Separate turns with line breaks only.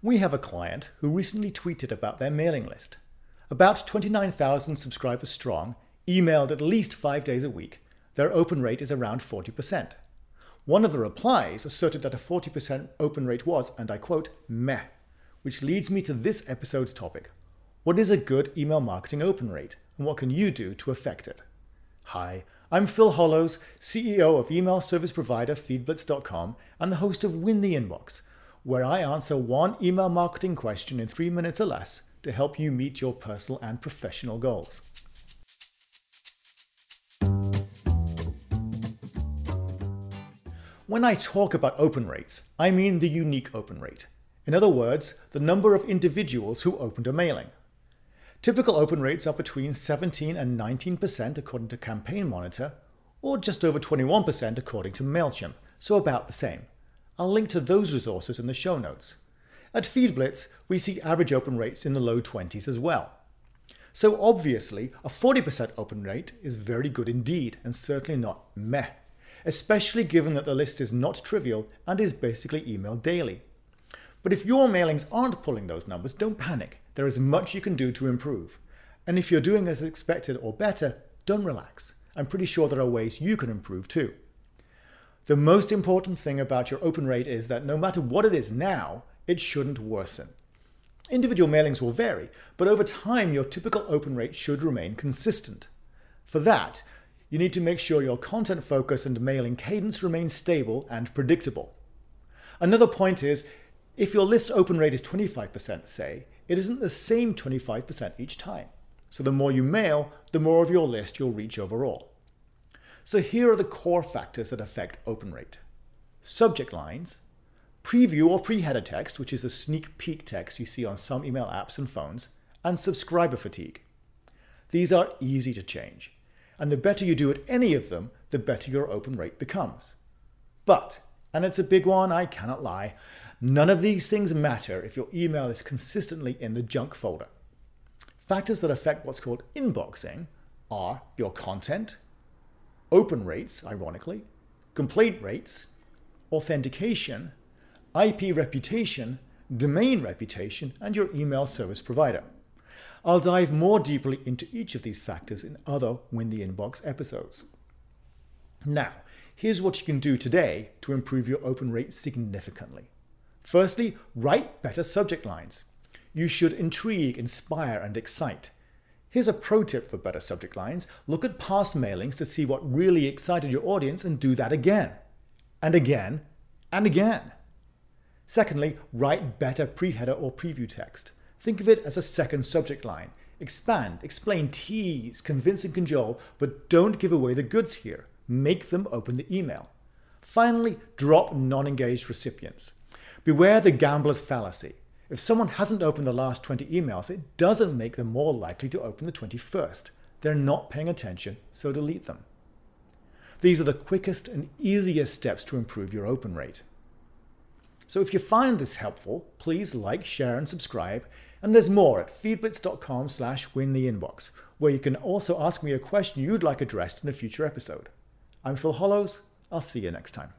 We have a client who recently tweeted about their mailing list. About 29,000 subscribers strong, emailed at least five days a week, their open rate is around 40%. One of the replies asserted that a 40% open rate was, and I quote, meh, which leads me to this episode's topic. What is a good email marketing open rate, and what can you do to affect it? Hi, I'm Phil Hollows, CEO of email service provider Feedblitz.com and the host of Win the Inbox, where I answer one email marketing question in three minutes or less to help you meet your personal and professional goals. When I talk about open rates, I mean the unique open rate. In other words, the number of individuals who opened a mailing. Typical open rates are between 17 and 19% according to Campaign Monitor, or just over 21% according to MailChimp, so about the same. I'll link to those resources in the show notes. At FeedBlitz, we see average open rates in the low 20s as well. So obviously, a 40% open rate is very good indeed, and certainly not meh especially given that the list is not trivial and is basically emailed daily. But if your mailings aren't pulling those numbers, don't panic. There is much you can do to improve. And if you're doing as expected or better, don't relax. I'm pretty sure there are ways you can improve too. The most important thing about your open rate is that no matter what it is now, it shouldn't worsen. Individual mailings will vary, but over time, your typical open rate should remain consistent. For that, you need to make sure your content focus and mailing cadence remain stable and predictable. Another point is if your list open rate is 25%, say, it isn't the same 25% each time. So the more you mail, the more of your list you'll reach overall. So here are the core factors that affect open rate subject lines, preview or pre header text, which is the sneak peek text you see on some email apps and phones, and subscriber fatigue. These are easy to change and the better you do at any of them, the better your open rate becomes. But, and it's a big one, I cannot lie, none of these things matter if your email is consistently in the junk folder. Factors that affect what's called inboxing are your content, open rates, ironically, complaint rates, authentication, IP reputation, domain reputation, and your email service provider. I'll dive more deeply into each of these factors in other Win the Inbox episodes. Now, here's what you can do today to improve your open rate significantly. Firstly, write better subject lines. You should intrigue, inspire, and excite. Here's a pro tip for better subject lines look at past mailings to see what really excited your audience and do that again, and again, and again. Secondly, write better pre header or preview text. Think of it as a second subject line. Expand, explain, tease, convince, and cajole, but don't give away the goods here. Make them open the email. Finally, drop non engaged recipients. Beware the gambler's fallacy. If someone hasn't opened the last 20 emails, it doesn't make them more likely to open the 21st. They're not paying attention, so delete them. These are the quickest and easiest steps to improve your open rate. So if you find this helpful, please like, share, and subscribe. And there's more at feedblitz.com slash win the inbox, where you can also ask me a question you'd like addressed in a future episode. I'm Phil Hollows. I'll see you next time.